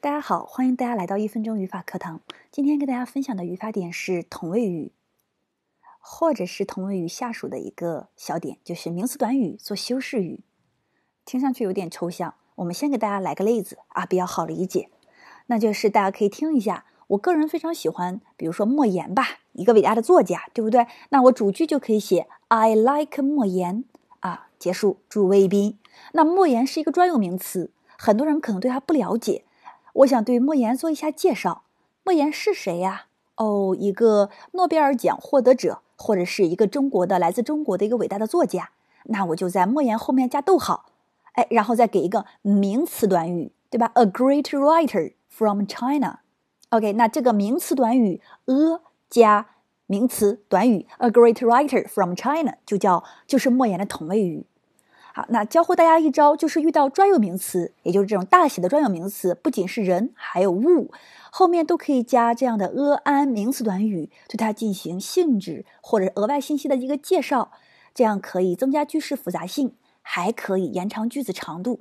大家好，欢迎大家来到一分钟语法课堂。今天跟大家分享的语法点是同位语，或者是同位语下属的一个小点，就是名词短语做修饰语。听上去有点抽象，我们先给大家来个例子啊，比较好理解。那就是大家可以听一下，我个人非常喜欢，比如说莫言吧，一个伟大的作家，对不对？那我主句就可以写 I like 莫言啊，结束，助谓宾。那莫言是一个专有名词，很多人可能对他不了解。我想对莫言做一下介绍。莫言是谁呀？哦，一个诺贝尔奖获得者，或者是一个中国的来自中国的一个伟大的作家。那我就在莫言后面加逗号，哎，然后再给一个名词短语，对吧？A great writer from China。OK，那这个名词短语 a 加名词短语 a great writer from China 就叫就是莫言的同位语。好，那教会大家一招，就是遇到专有名词，也就是这种大写的专有名词，不仅是人，还有物，后面都可以加这样的 a an 名词短语，对它进行性质或者额外信息的一个介绍，这样可以增加句式复杂性，还可以延长句子长度。